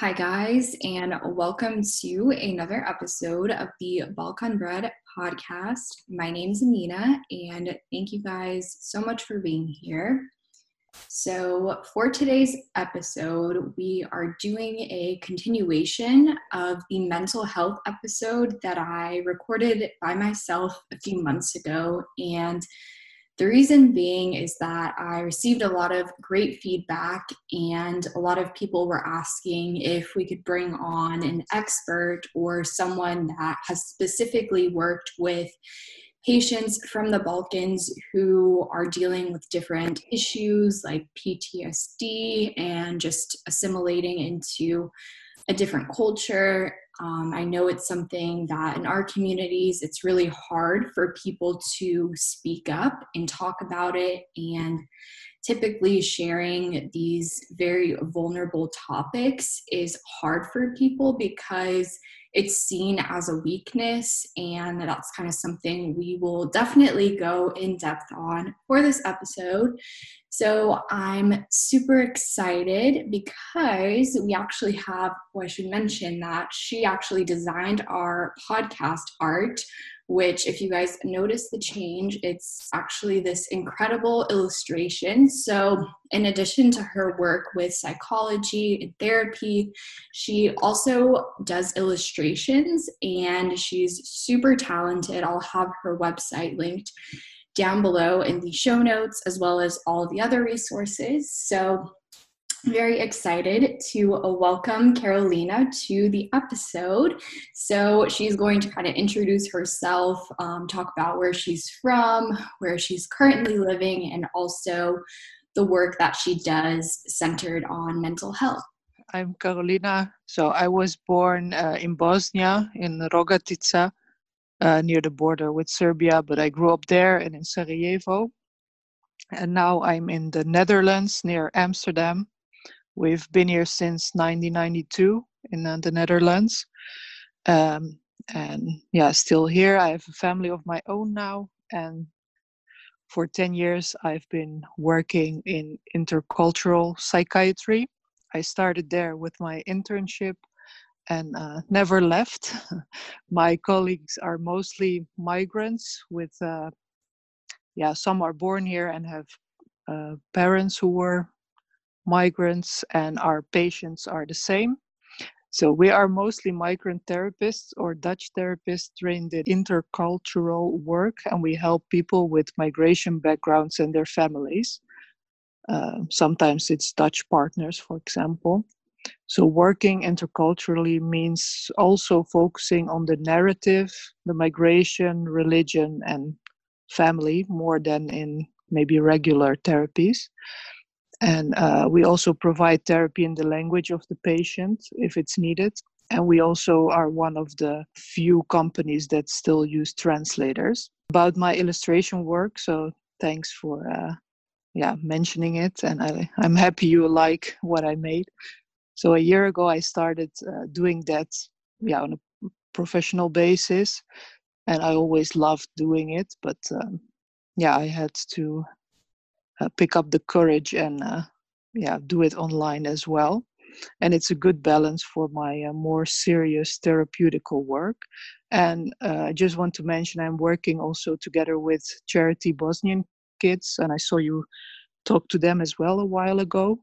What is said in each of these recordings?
Hi, guys, and welcome to another episode of the Balkan Bread podcast. My name is Amina, and thank you guys so much for being here. So, for today's episode, we are doing a continuation of the mental health episode that I recorded by myself a few months ago. And the reason being is that I received a lot of great feedback, and a lot of people were asking if we could bring on an expert or someone that has specifically worked with patients from the Balkans who are dealing with different issues like PTSD and just assimilating into a different culture um, I know it's something that in our communities, it's really hard for people to speak up and talk about it. And typically, sharing these very vulnerable topics is hard for people because it's seen as a weakness. And that's kind of something we will definitely go in depth on for this episode. So I'm super excited because we actually have, well, I should mention that she actually designed our podcast art, which, if you guys notice the change, it's actually this incredible illustration. So, in addition to her work with psychology and therapy, she also does illustrations and she's super talented. I'll have her website linked down below in the show notes, as well as all the other resources. So, very excited to welcome Carolina to the episode. So, she's going to kind of introduce herself, um, talk about where she's from, where she's currently living, and also the work that she does centered on mental health. I'm Carolina. So, I was born uh, in Bosnia, in Rogatica, uh, near the border with Serbia, but I grew up there and in Sarajevo. And now I'm in the Netherlands near Amsterdam. We've been here since 1992 in uh, the Netherlands. Um, and yeah, still here. I have a family of my own now. And for 10 years, I've been working in intercultural psychiatry. I started there with my internship and uh, never left. My colleagues are mostly migrants with, uh, yeah, some are born here and have uh, parents who were migrants, and our patients are the same. So we are mostly migrant therapists or Dutch therapists trained in intercultural work, and we help people with migration backgrounds and their families. Uh, sometimes it's Dutch partners, for example. So, working interculturally means also focusing on the narrative, the migration, religion, and family more than in maybe regular therapies. And uh, we also provide therapy in the language of the patient if it's needed. And we also are one of the few companies that still use translators. About my illustration work, so thanks for uh, yeah mentioning it, and I, I'm happy you like what I made. So a year ago, I started uh, doing that, yeah, on a professional basis, and I always loved doing it. But um, yeah, I had to uh, pick up the courage and uh, yeah, do it online as well. And it's a good balance for my uh, more serious therapeutical work. And uh, I just want to mention I'm working also together with Charity Bosnian Kids, and I saw you talk to them as well a while ago.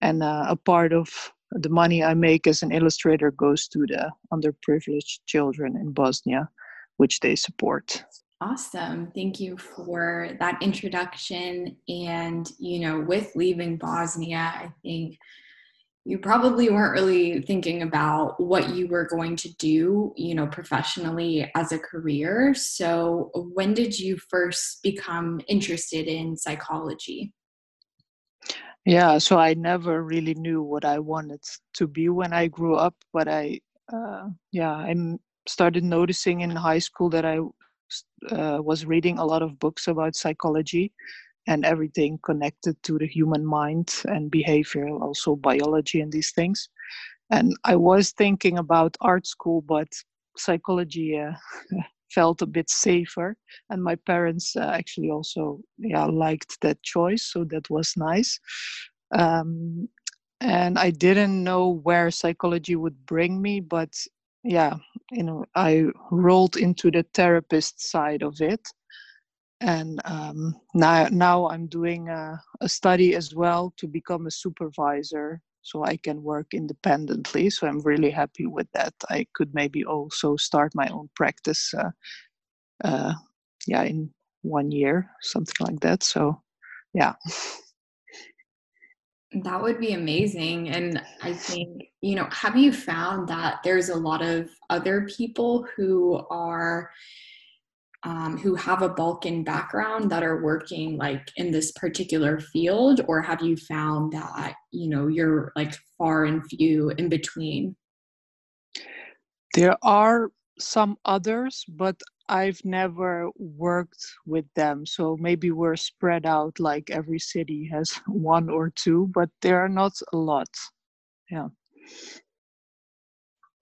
And uh, a part of the money I make as an illustrator goes to the underprivileged children in Bosnia, which they support. Awesome. Thank you for that introduction. And, you know, with leaving Bosnia, I think you probably weren't really thinking about what you were going to do, you know, professionally as a career. So, when did you first become interested in psychology? Yeah, so I never really knew what I wanted to be when I grew up, but I, uh, yeah, I started noticing in high school that I uh, was reading a lot of books about psychology and everything connected to the human mind and behavior, also biology and these things. And I was thinking about art school, but psychology uh, felt a bit safer. And my parents uh, actually also yeah liked that choice, so that was nice. Um, and I didn't know where psychology would bring me, but yeah, you know, I rolled into the therapist side of it and um, now now I'm doing a, a, study as well to become a supervisor so I can work independently. So I'm really happy with that. I could maybe also start my own practice, uh, uh, yeah, in one year, something like that. So, yeah. That would be amazing. And I think, you know, have you found that there's a lot of other people who are um, who have a Balkan background that are working like in this particular field, or have you found that you know you're like far and few in between? There are some others, but I've never worked with them. So maybe we're spread out like every city has one or two, but there are not a lot. Yeah.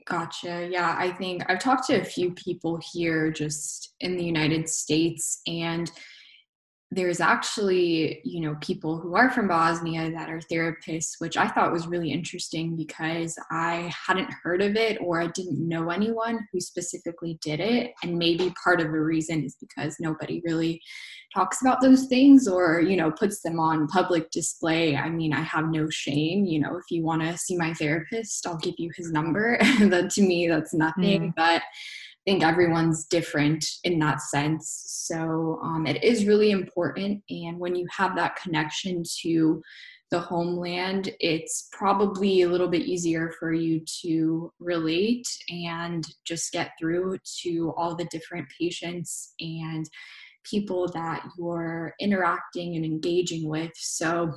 Gotcha. Yeah, I think I've talked to a few people here just in the United States, and there's actually you know people who are from bosnia that are therapists which i thought was really interesting because i hadn't heard of it or i didn't know anyone who specifically did it. And maybe part of the reason is because nobody really talks about those things or you know puts them on public display. I mean i have no shame you know if you want to see my therapist i'll give you his number. That to me that's nothing. Mm. but think everyone's different in that sense. So um, it is really important. And when you have that connection to the homeland, it's probably a little bit easier for you to relate and just get through to all the different patients and people that you're interacting and engaging with. So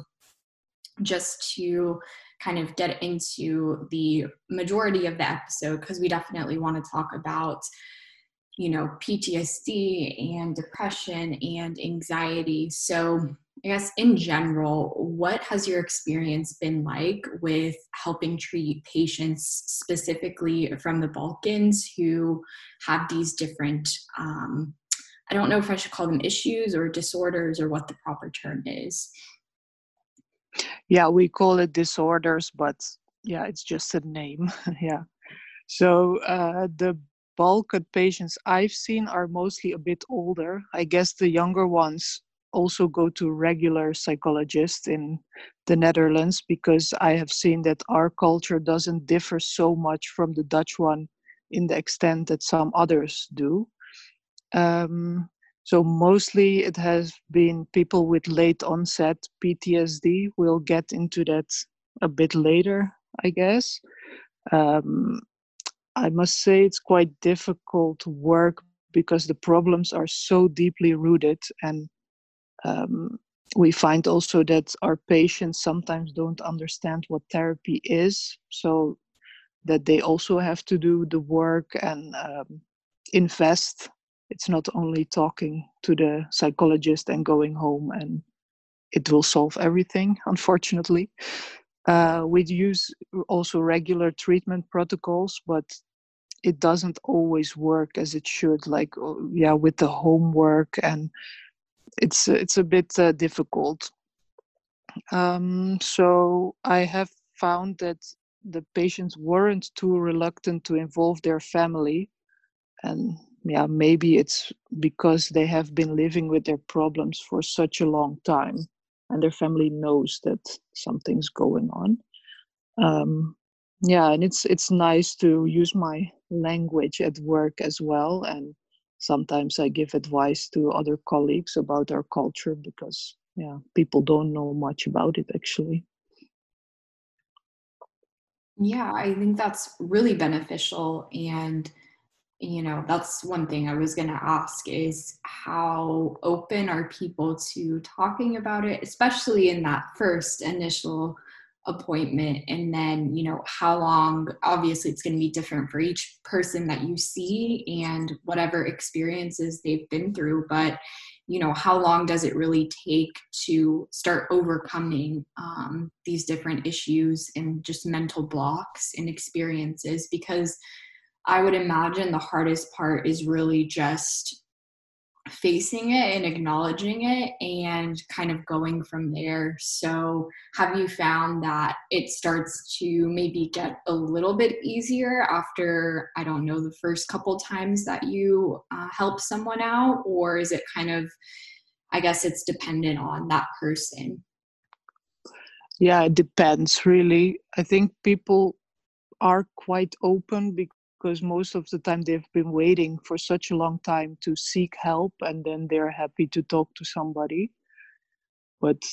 just to kind of get into the majority of the episode because we definitely want to talk about you know PTSD and depression and anxiety. So I guess in general, what has your experience been like with helping treat patients specifically from the Balkans who have these different um, I don't know if I should call them issues or disorders or what the proper term is yeah we call it disorders but yeah it's just a name. Yeah. So uh, the bulk of patients i've seen are mostly a bit older. I guess the younger ones also go to regular psychologists in the netherlands because i have seen that our culture doesn't differ so much from the dutch one in the extent that some others do. Um, so mostly it has been people with late onset PTSD. We'll get into that a bit later, I guess. Um, I must say it's quite difficult work because the problems are so deeply rooted and um, we find also that our patients sometimes don't understand what therapy is so that they also have to do the work and um, invest it's not only talking to the psychologist and going home and it will solve everything unfortunately. Uh, we use also regular treatment protocols but it doesn't always work as it should like uh, yeah with the homework and it's it's a bit uh, difficult. Um, so i have found that the patients weren't too reluctant to involve their family and yeah maybe it's because they have been living with their problems for such a long time and their family knows that something's going on. Um, yeah and it's it's nice to use my language at work as well and sometimes i give advice to other colleagues about our culture because yeah people don't know much about it actually. Yeah i think that's really beneficial and you know that's one thing i was going to ask is how open are people to talking about it especially in that first initial appointment? And then you know how long obviously it's going to be different for each person that you see and whatever experiences they've been through but you know how long does it really take to start overcoming um, these different issues and just mental blocks and experiences? Because i would imagine the hardest part is really just facing it and acknowledging it and kind of going from there. So, have you found that it starts to maybe get a little bit easier after, I don't know, the first couple times that you uh, help someone out? Or is it kind of, I guess it's dependent on that person? Yeah, it depends really. I think people are quite open because because most of the time they've been waiting for such a long time to seek help and then they're happy to talk to somebody. But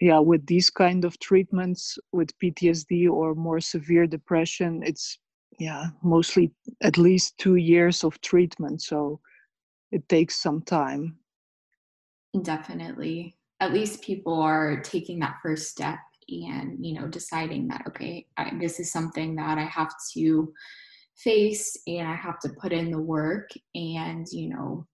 yeah with these kind of treatments with ptsd or more severe depression it's yeah mostly at least two years of treatment so it takes some time. Definitely. At least people are taking that first step and you know deciding that okay I, this is something that i have to face and I have to put in the work and, you know,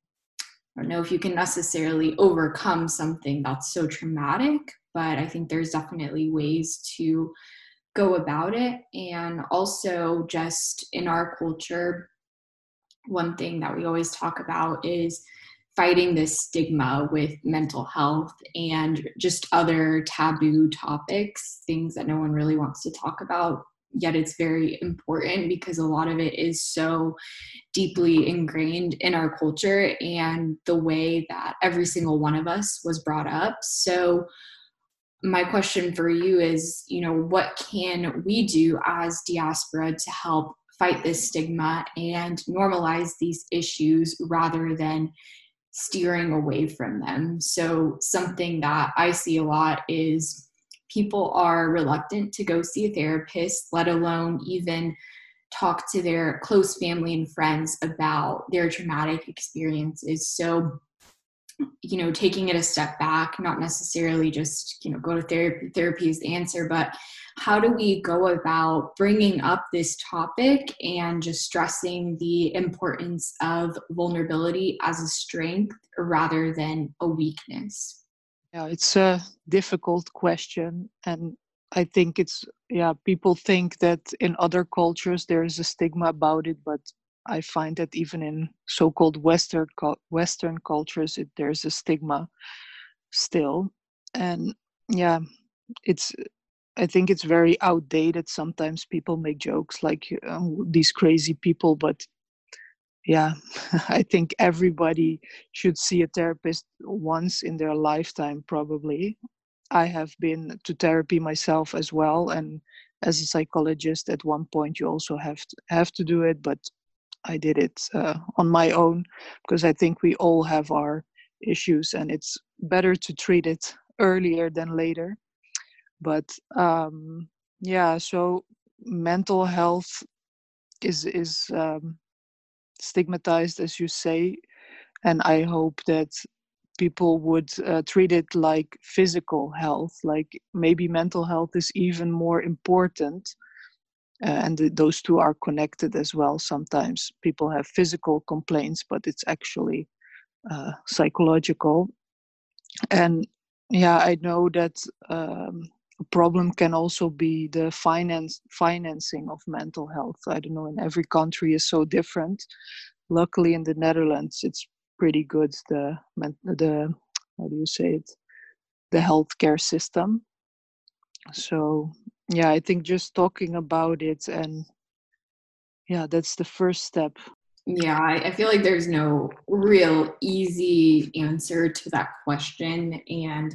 I don't know if you can necessarily overcome something that's so traumatic, but I think there's definitely ways to go about it. And also, just in our culture, one thing that we always talk about is fighting this stigma with mental health and just other taboo topics, things that no one really wants to talk about yet it's very important because a lot of it is so deeply ingrained in our culture and the way that every single one of us was brought up. So, my question for you is you know, what can we do as diaspora to help fight this stigma and normalize these issues rather than steering away from them? So, something that I see a lot is people are reluctant to go see a therapist, let alone even talk to their close family and friends about their traumatic experiences. So, you know, taking it a step back, not necessarily just, you know, go to therapy, therapy is the answer, but how do we go about bringing up this topic and just stressing the importance of vulnerability as a strength rather than a weakness? Yeah, it's a difficult question. And I think it's, yeah, people think that in other cultures there is a stigma about it, but I find that even in so-called Western Western cultures, it, there's a stigma still, and yeah, it's. I think it's very outdated. Sometimes people make jokes like um, these crazy people, but yeah i think everybody should see a therapist once in their lifetime probably. I have been to therapy myself as well and as a psychologist at one point you also have to have to do it but i did it uh, on my own because i think we all have our issues and it's better to treat it earlier than later. But um yeah so mental health is is um, stigmatized, as you say. And I hope that people would uh, treat it like physical health, like maybe mental health is even more important. Uh, and th- those two are connected as well. Sometimes people have physical complaints, but it's actually uh, psychological. And yeah, I know that um, a problem can also be the finance financing of mental health. I don't know, in every country is so different. Luckily, in the Netherlands, it's pretty good. The the how do you say it? The healthcare system. So yeah, I think just talking about it and yeah, that's the first step. Yeah, I, I feel like there's no real easy answer to that question, and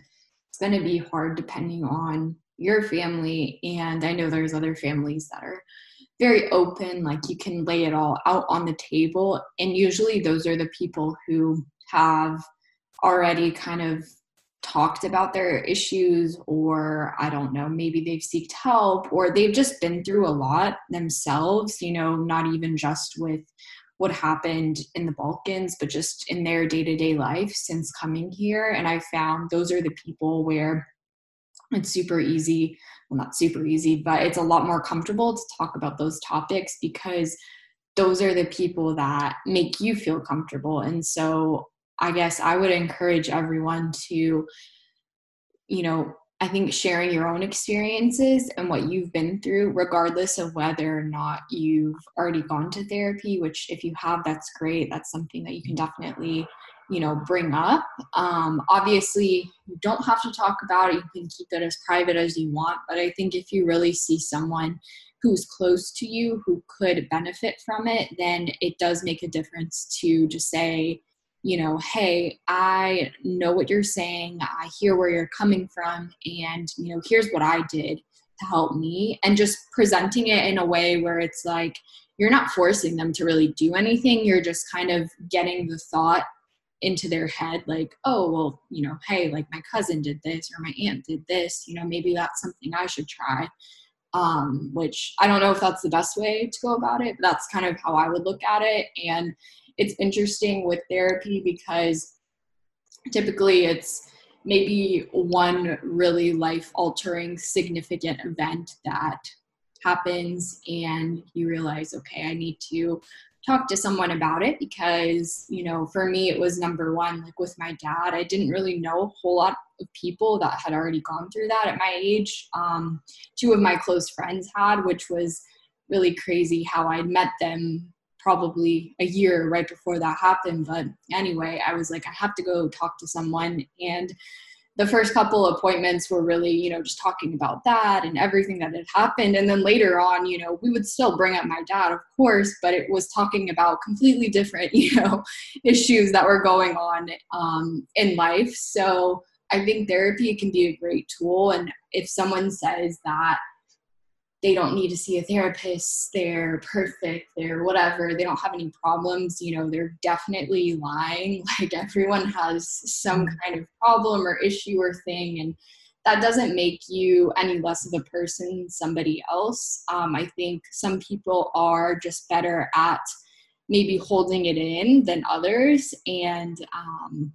going to be hard depending on your family. And I know there's other families that are very open, like you can lay it all out on the table. And usually those are the people who have already kind of talked about their issues or i don't know maybe they've sought help or they've just been through a lot themselves you know not even just with what happened in the Balkans, but just in their day to day life since coming here. And I found those are the people where it's super easy well not super easy but it's a lot more comfortable to talk about those topics because those are the people that make you feel comfortable and so i guess i would encourage everyone to you know I think sharing your own experiences and what you've been through, regardless of whether or not you've already gone to therapy, which if you have, that's great. That's something that you can definitely, you know, bring up. Um, obviously, you don't have to talk about it. You can keep it as private as you want. But I think if you really see someone who's close to you who could benefit from it, then it does make a difference to just say, you know, hey, I know what you're saying. I hear where you're coming from. And, you know, here's what I did to help me. And just presenting it in a way where it's like, you're not forcing them to really do anything. You're just kind of getting the thought into their head, like, oh, well, you know, hey, like my cousin did this or my aunt did this. You know, maybe that's something I should try. Um, which I don't know if that's the best way to go about it, but that's kind of how I would look at it. And it's interesting with therapy because typically it's maybe one really life altering significant event that happens and you realize okay i need to talk to someone about it because you know for me it was number one like with my dad i didn't really know a whole lot of people that had already gone through that at my age. Um, two of my close friends had which was really crazy how i'd met them probably a year right before that happened. But anyway, I was like, I have to go talk to someone. And the first couple appointments were really, you know, just talking about that and everything that had happened. And then later on, you know, we would still bring up my dad, of course, but it was talking about completely different, you know, issues that were going on um, in life. So I think therapy can be a great tool. And if someone says that, they don't need to see a therapist they're perfect they're whatever they don't have any problems you know they're definitely lying like everyone has some mm-hmm. kind of problem or issue or thing and that doesn't make you any less of a person somebody else um, i think some people are just better at maybe holding it in than others and um,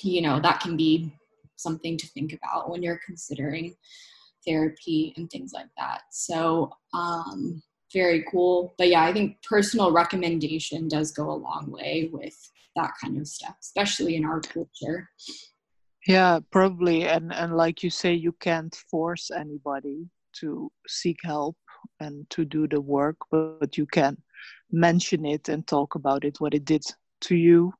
you know that can be something to think about when you're considering therapy and things like that. So, um, very cool. But yeah, I think personal recommendation does go a long way with that kind of stuff, especially in our culture. Yeah, probably. And and like you say, you can't force anybody to seek help and to do the work, but you can mention it and talk about it, what it did to you,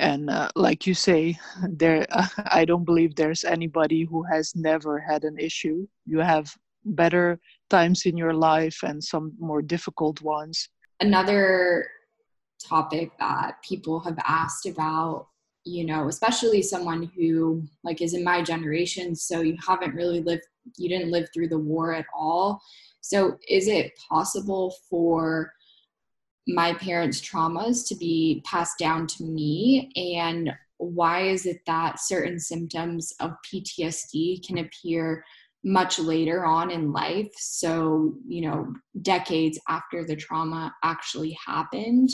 and uh, like you say there uh, i don't believe there's anybody who has never had an issue. You have better times in your life and some more difficult ones. Another topic that people have asked about you know especially someone who like is in my generation so you haven't really lived you didn't live through the war at all. So is it possible for my parents' traumas to be passed down to me? And why is it that certain symptoms of PTSD can appear much later on in life? So you know decades after the trauma actually happened.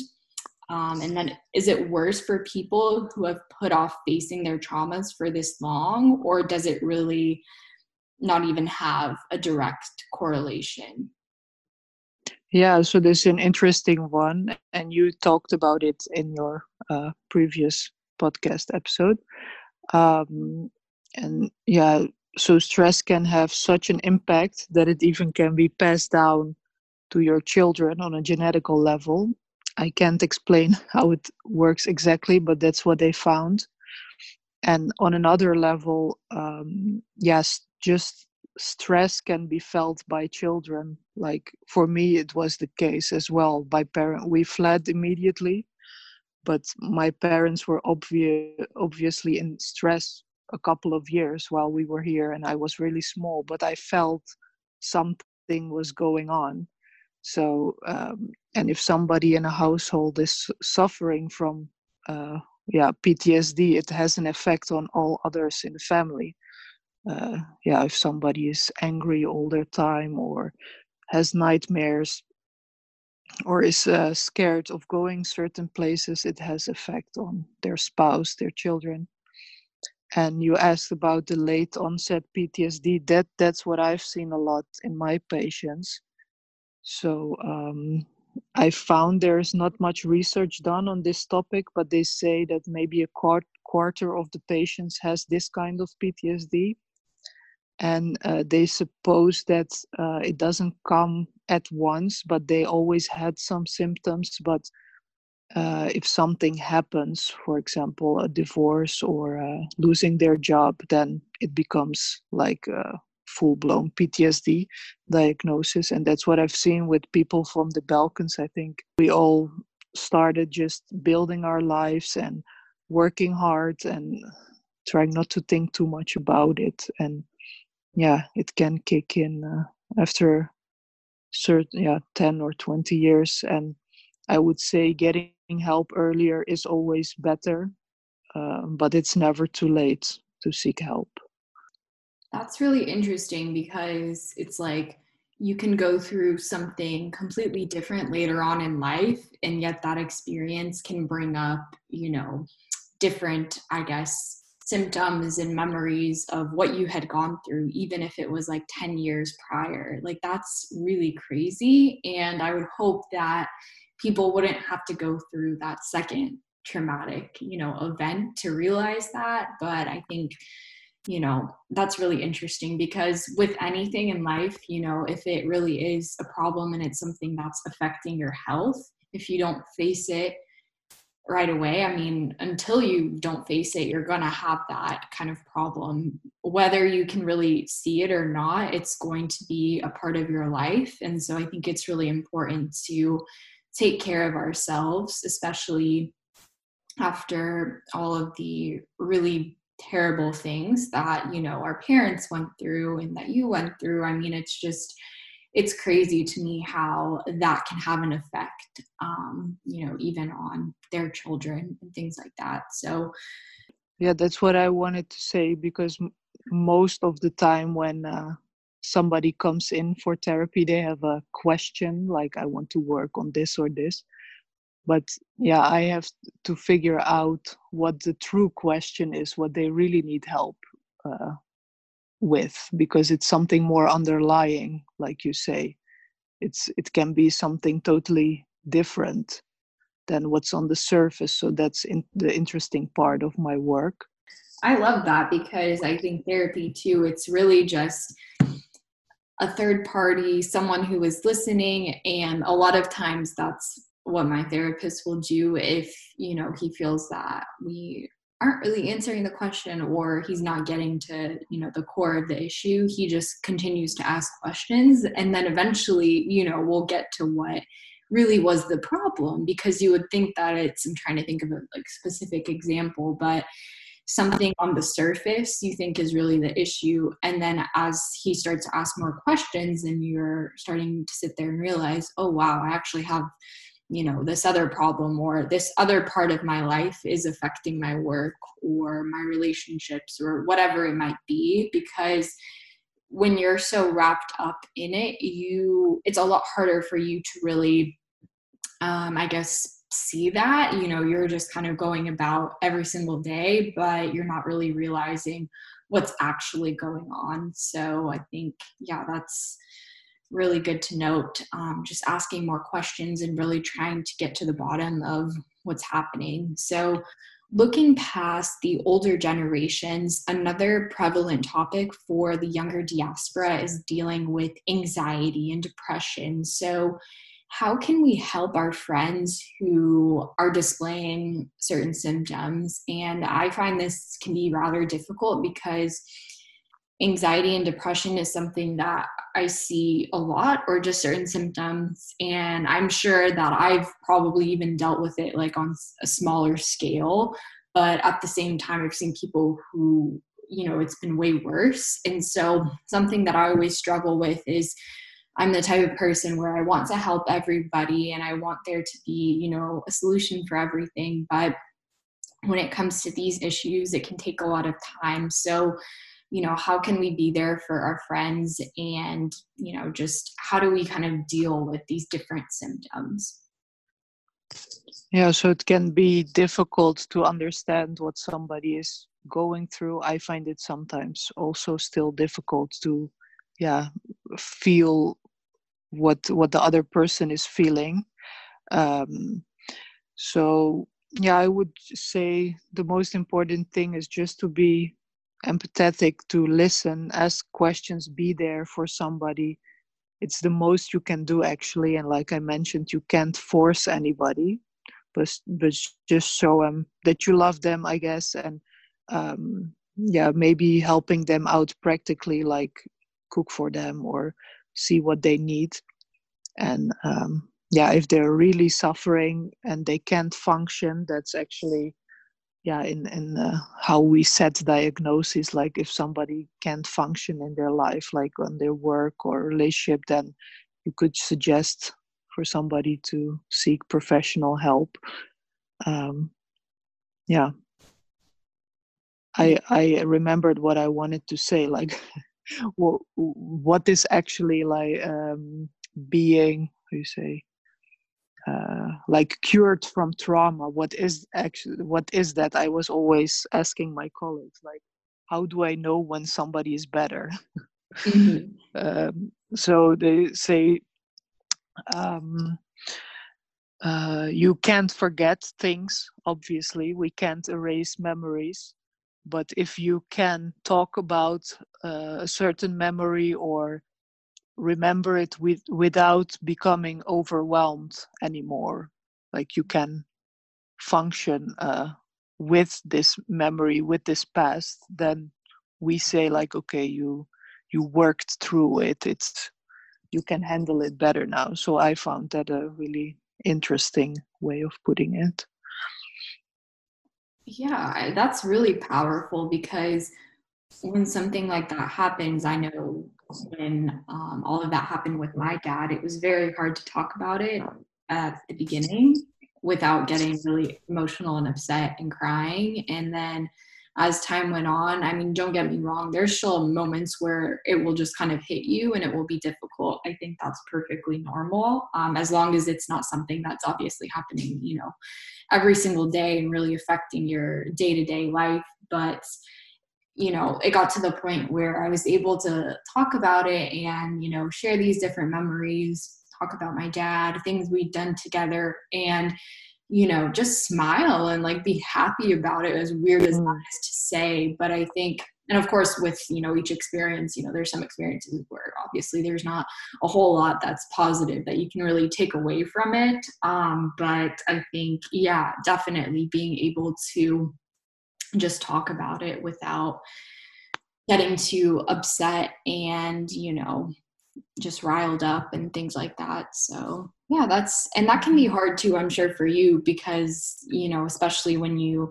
Um, and then is it worse for people who have put off facing their traumas for this long? Or does it really not even have a direct correlation yeah, so this is an interesting one, and you talked about it in your uh, previous podcast episode. Um, and yeah, so stress can have such an impact that it even can be passed down to your children on a genetical level. I can't explain how it works exactly, but that's what they found. And on another level, um, yes, just stress can be felt by children like for me it was the case as well. By parent we fled immediately but my parents were obvious obviously in stress a couple of years while we were here and i was really small but i felt something was going on. So um, and if somebody in a household is suffering from uh, yeah ptsd it has an effect on all others in the family uh, yeah, if somebody is angry all their time or has nightmares or is uh, scared of going certain places, it has effect on their spouse, their children. and you asked about the late onset PTSD. That that's what I've seen a lot in my patients. So um, I found there's not much research done on this topic, but they say that maybe a quart- quarter of the patients has this kind of PTSD, and uh, they suppose that uh, it doesn't come at once, but they always had some symptoms, but uh, if something happens, for example, a divorce or uh, losing their job, then it becomes like a full blown PTSD diagnosis. And that's what I've seen with people from the Balkans. I think we all started just building our lives and working hard and trying not to think too much about it. And yeah, it can kick in uh, after certain, yeah, 10 or 20 years. And I would say getting help earlier is always better, um, but it's never too late to seek help. That's really interesting because it's like you can go through something completely different later on in life, and yet that experience can bring up, you know, different, I guess, symptoms and memories of what you had gone through, even if it was like 10 years prior. Like, that's really crazy. And I would hope that people wouldn't have to go through that second traumatic you know event to realize that but i think you know that's really interesting because with anything in life you know if it really is a problem and it's something that's affecting your health if you don't face it right away. I mean until you don't face it you're going to have that kind of problem. Whether you can really see it or not it's going to be a part of your life. And so i think it's really important to take care of ourselves, especially after all of the really terrible things that you know our parents went through and that you went through. I mean it's just it's crazy to me how that can have an effect um you know even on their children and things like that. So yeah that's what i wanted to say because m- most of the time when uh, somebody comes in for therapy they have a question like i want to work on this or this. But yeah i have to figure out what the true question is what they really need help uh, with because it's something more underlying like you say it's it can be something totally different than what's on the surface so that's in the interesting part of my work i love that because i think therapy too it's really just a third party, someone who is listening. And a lot of times that's what my therapist will do if, you know, he feels that we aren't really answering the question or he's not getting to you know the core of the issue. He just continues to ask questions and then eventually you know we'll get to what really was the problem because you would think that it's i'm trying to think of a like specific example but something on the surface you think is really the issue. And then as he starts to ask more questions and you're starting to sit there and realize oh wow i actually have you know this other problem or this other part of my life is affecting my work or my relationships or whatever it might be because when you're so wrapped up in it you it's a lot harder for you to really um, i guess see that you know you're just kind of going about every single day but you're not really realizing what's actually going on. So i think yeah that's really good to note um, just asking more questions and really trying to get to the bottom of what's happening so looking past the older generations another prevalent topic for the younger diaspora is dealing with anxiety and depression so how can we help our friends who are displaying certain symptoms? And I find this can be rather difficult because anxiety and depression is something that I see a lot, or just certain symptoms. And I'm sure that I've probably even dealt with it like on a smaller scale. But at the same time, I've seen people who, you know, it's been way worse. And so, something that I always struggle with is I'm the type of person where I want to help everybody and I want there to be, you know, a solution for everything. But when it comes to these issues, it can take a lot of time. So, you know, how can we be there for our friends? And, you know, just how do we kind of deal with these different symptoms? Yeah, so it can be difficult to understand what somebody is going through. I find it sometimes also still difficult to yeah feel what what the other person is feeling. Um, so yeah i would say the most important thing is just to be empathetic to listen ask questions be there for somebody. It's the most you can do actually and like i mentioned you can't force anybody but but just show them that you love them i guess and um yeah maybe helping them out practically like cook for them or see what they need. And um yeah if they're really suffering and they can't function that's actually yeah in in uh, how we set diagnosis like if somebody can't function in their life like on their work or relationship then you could suggest for somebody to seek professional help. Um, yeah. I i remembered what i wanted to say like what, what is actually like um, being how you say uh, like cured from trauma what is actually what is that? I was always asking my colleagues like how do i know when somebody is better? Mm-hmm. um, so they say um, uh, you can't forget things obviously. We can't erase memories. But if you can talk about uh, a certain memory or remember it with, without becoming overwhelmed anymore. Like you can function uh, with this memory, with this past, then we say like, okay, you you worked through it. It's you can handle it better now. So I found that a really interesting way of putting it. Yeah, that's really powerful because when something like that happens, I know when um, all of that happened with my dad, it was very hard to talk about it at the beginning without getting really emotional and upset and crying. And then as time went on, I mean, don't get me wrong, there's still moments where it will just kind of hit you and it will be difficult. I think that's perfectly normal um, as long as it's not something that's obviously happening, you know, every single day and really affecting your day to day life. But you know, it got to the point where I was able to talk about it and, you know, share these different memories, talk about my dad, things we'd done together, and, you know, just smile and like be happy about it, as weird as that mm. is to say. But I think, and of course, with, you know, each experience, you know, there's some experiences where obviously there's not a whole lot that's positive that you can really take away from it. Um, but I think, yeah, definitely being able to just talk about it without getting too upset and you know just riled up and things like that. So yeah that's and that can be hard too i'm sure for you because you know especially when you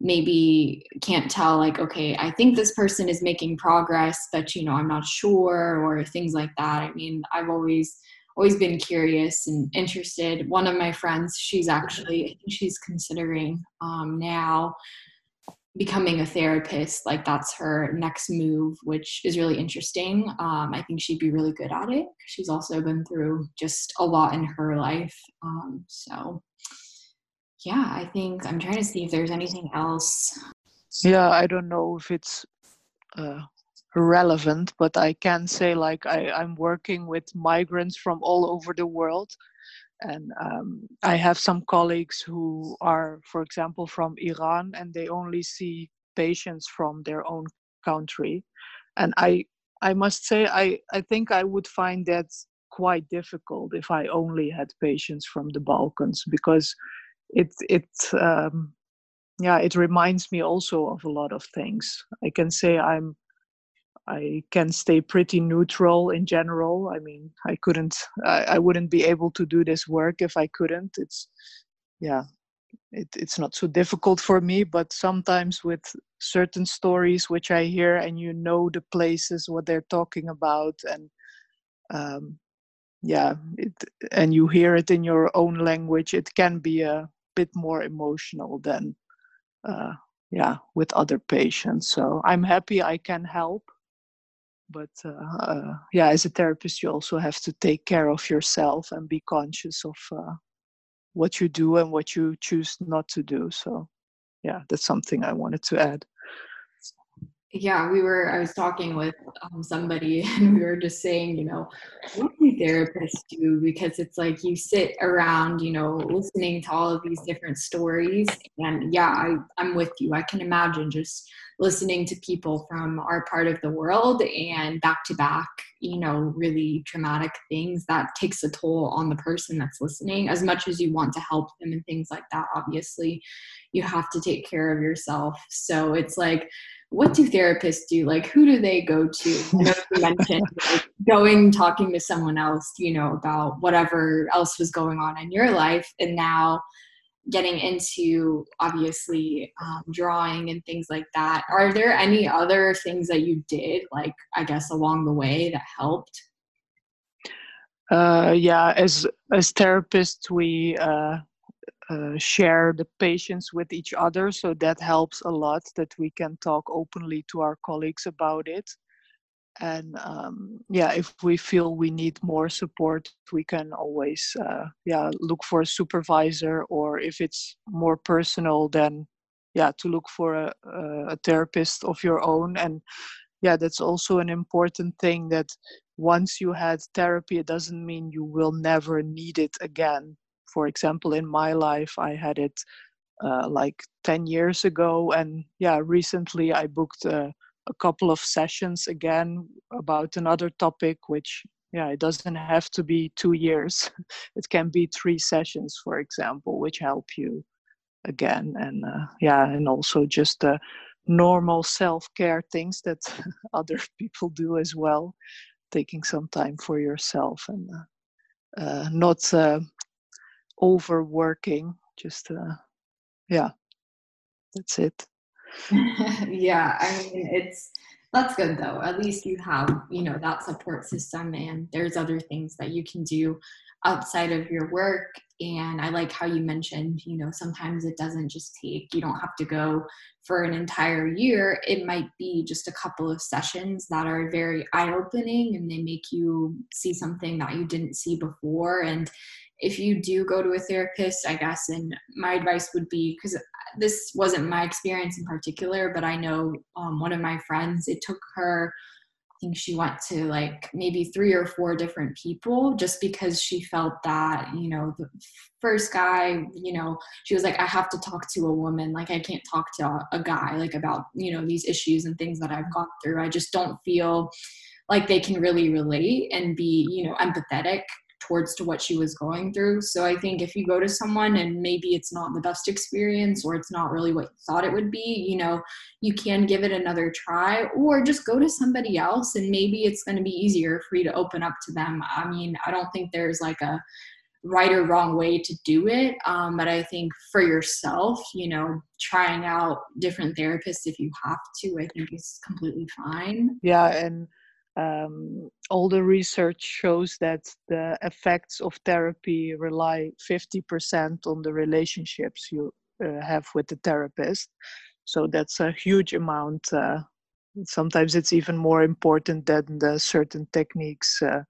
maybe can't tell like okay i think this person is making progress but you know i'm not sure or things like that. I mean i've always always been curious and interested. One of my friends she's actually she's considering um, now becoming a therapist like that's her next move which is really interesting. Um, i think she'd be really good at it. She's also been through just a lot in her life. Um, so yeah i think i'm trying to see if there's anything else. Yeah i don't know if it's uh, relevant but i can say like I, i'm working with migrants from all over the world and um, I have some colleagues who are, for example, from Iran, and they only see patients from their own country. And I, I must say, I, I think I would find that quite difficult if I only had patients from the Balkans because it, it, um, yeah, it reminds me also of a lot of things. I can say I'm I can stay pretty neutral in general. I mean, I couldn't, I, I wouldn't be able to do this work if I couldn't. It's, yeah, it, it's not so difficult for me, but sometimes with certain stories which I hear and you know the places, what they're talking about, and um, yeah, it, and you hear it in your own language, it can be a bit more emotional than, uh, yeah, with other patients. So I'm happy I can help but uh, uh, yeah as a therapist you also have to take care of yourself and be conscious of uh, what you do and what you choose not to do. So yeah that's something i wanted to add yeah we were i was talking with um, somebody and we were just saying you know what do therapists do? Because it's like you sit around you know listening to all of these different stories and yeah I, i'm with you. I can imagine just listening to people from our part of the world and back to back you know really traumatic things that takes a toll on the person that's listening. As much as you want to help them and things like that obviously you have to take care of yourself. So it's like what do therapists do? Like, who do they go to? I know you mentioned like, going, talking to someone else, you know, about whatever else was going on in your life. And now getting into obviously um, drawing and things like that. Are there any other things that you did, like, I guess, along the way that helped? Uh, yeah, as as therapists, we uh, uh, share the patients with each other. So that helps a lot that we can talk openly to our colleagues about it. And um, yeah, if we feel we need more support, we can always uh, yeah look for a supervisor, or if it's more personal, then yeah to look for a, a therapist of your own. And yeah, that's also an important thing that once you had therapy, it doesn't mean you will never need it again for example, in my life, I had it uh, like 10 years ago. And yeah, recently I booked a, a couple of sessions again about another topic, which yeah, it doesn't have to be two years. it can be three sessions, for example, which help you again. And uh, yeah, and also just the normal self care things that other people do as well, taking some time for yourself and uh, uh, not uh, overworking just uh, yeah that's it. Yeah i mean it's that's good though. At least you have you know that support system and there's other things that you can do outside of your work and i like how you mentioned you know sometimes it doesn't just take you don't have to go for an entire year. It might be just a couple of sessions that are very eye-opening and they make you see something that you didn't see before. And if you do go to a therapist, I guess, and my advice would be because this wasn't my experience in particular, but I know um, one of my friends, it took her, think she went to like maybe three or four different people just because she felt that, you know, the first guy, you know, she was like, I have to talk to a woman. Like, I can't talk to a, guy, like, about, you know, these issues and things that I've gone through. I just don't feel like they can really relate and be you know empathetic towards to what she was going through. So I think if you go to someone and maybe it's not the best experience or it's not really what you thought it would be, you know, you can give it another try or just go to somebody else and maybe it's going to be easier for you to open up to them. I mean, I don't think there's like a right or wrong way to do it. Um, but I think for yourself, you know, trying out different therapists if you have to, I think is completely fine. Yeah. And um, all the research shows that the effects of therapy rely 50% on the relationships you uh, have with the therapist. So that's a huge amount. Uh, sometimes it's even more important than the certain techniques uh,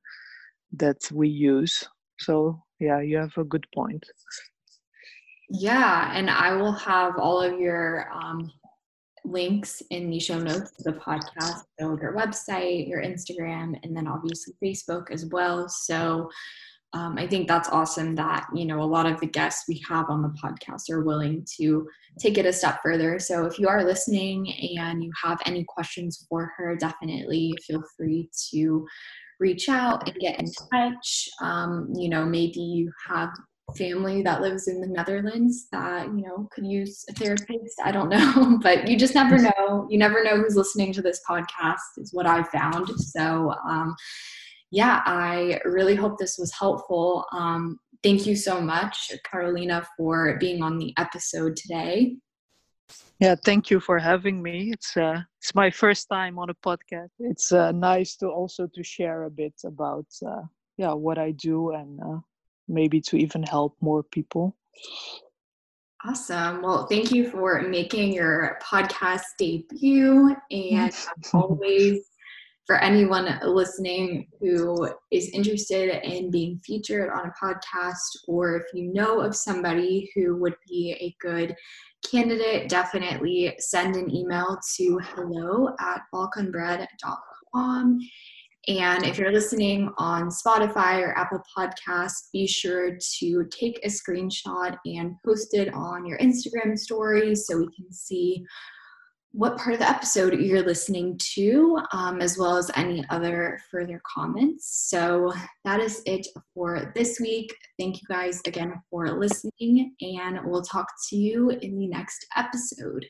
that we use. So, yeah, you have a good point. Yeah, and I will have all of your um, links in the show notes of the podcast. So your website, your Instagram, and then obviously Facebook as well. So um, I think that's awesome that you know a lot of the guests we have on the podcast are willing to take it a step further. So if you are listening and you have any questions for her, definitely feel free to reach out and get in touch. Um, you know, maybe you have family that lives in the Netherlands that, you know, could use a therapist. I don't know, but you just never know. You never know who's listening to this podcast, is what I found. So, um, yeah, I really hope this was helpful. Um, thank you so much, Carolina, for being on the episode today. Yeah, thank you for having me. It's uh, it's my first time on a podcast. It's uh, nice to also to share a bit about uh, yeah what I do and uh, maybe to even help more people. Awesome. Well, thank you for making your podcast debut. And always, for anyone listening who is interested in being featured on a podcast, or if you know of somebody who would be a good candidate, definitely send an email to hello at balkanbread.com. And if you're listening on Spotify or Apple Podcasts, be sure to take a screenshot and post it on your Instagram stories so we can see what part of the episode you're listening to, um, as well as any other further comments. So that is it for this week. Thank you guys again for listening, and we'll talk to you in the next episode.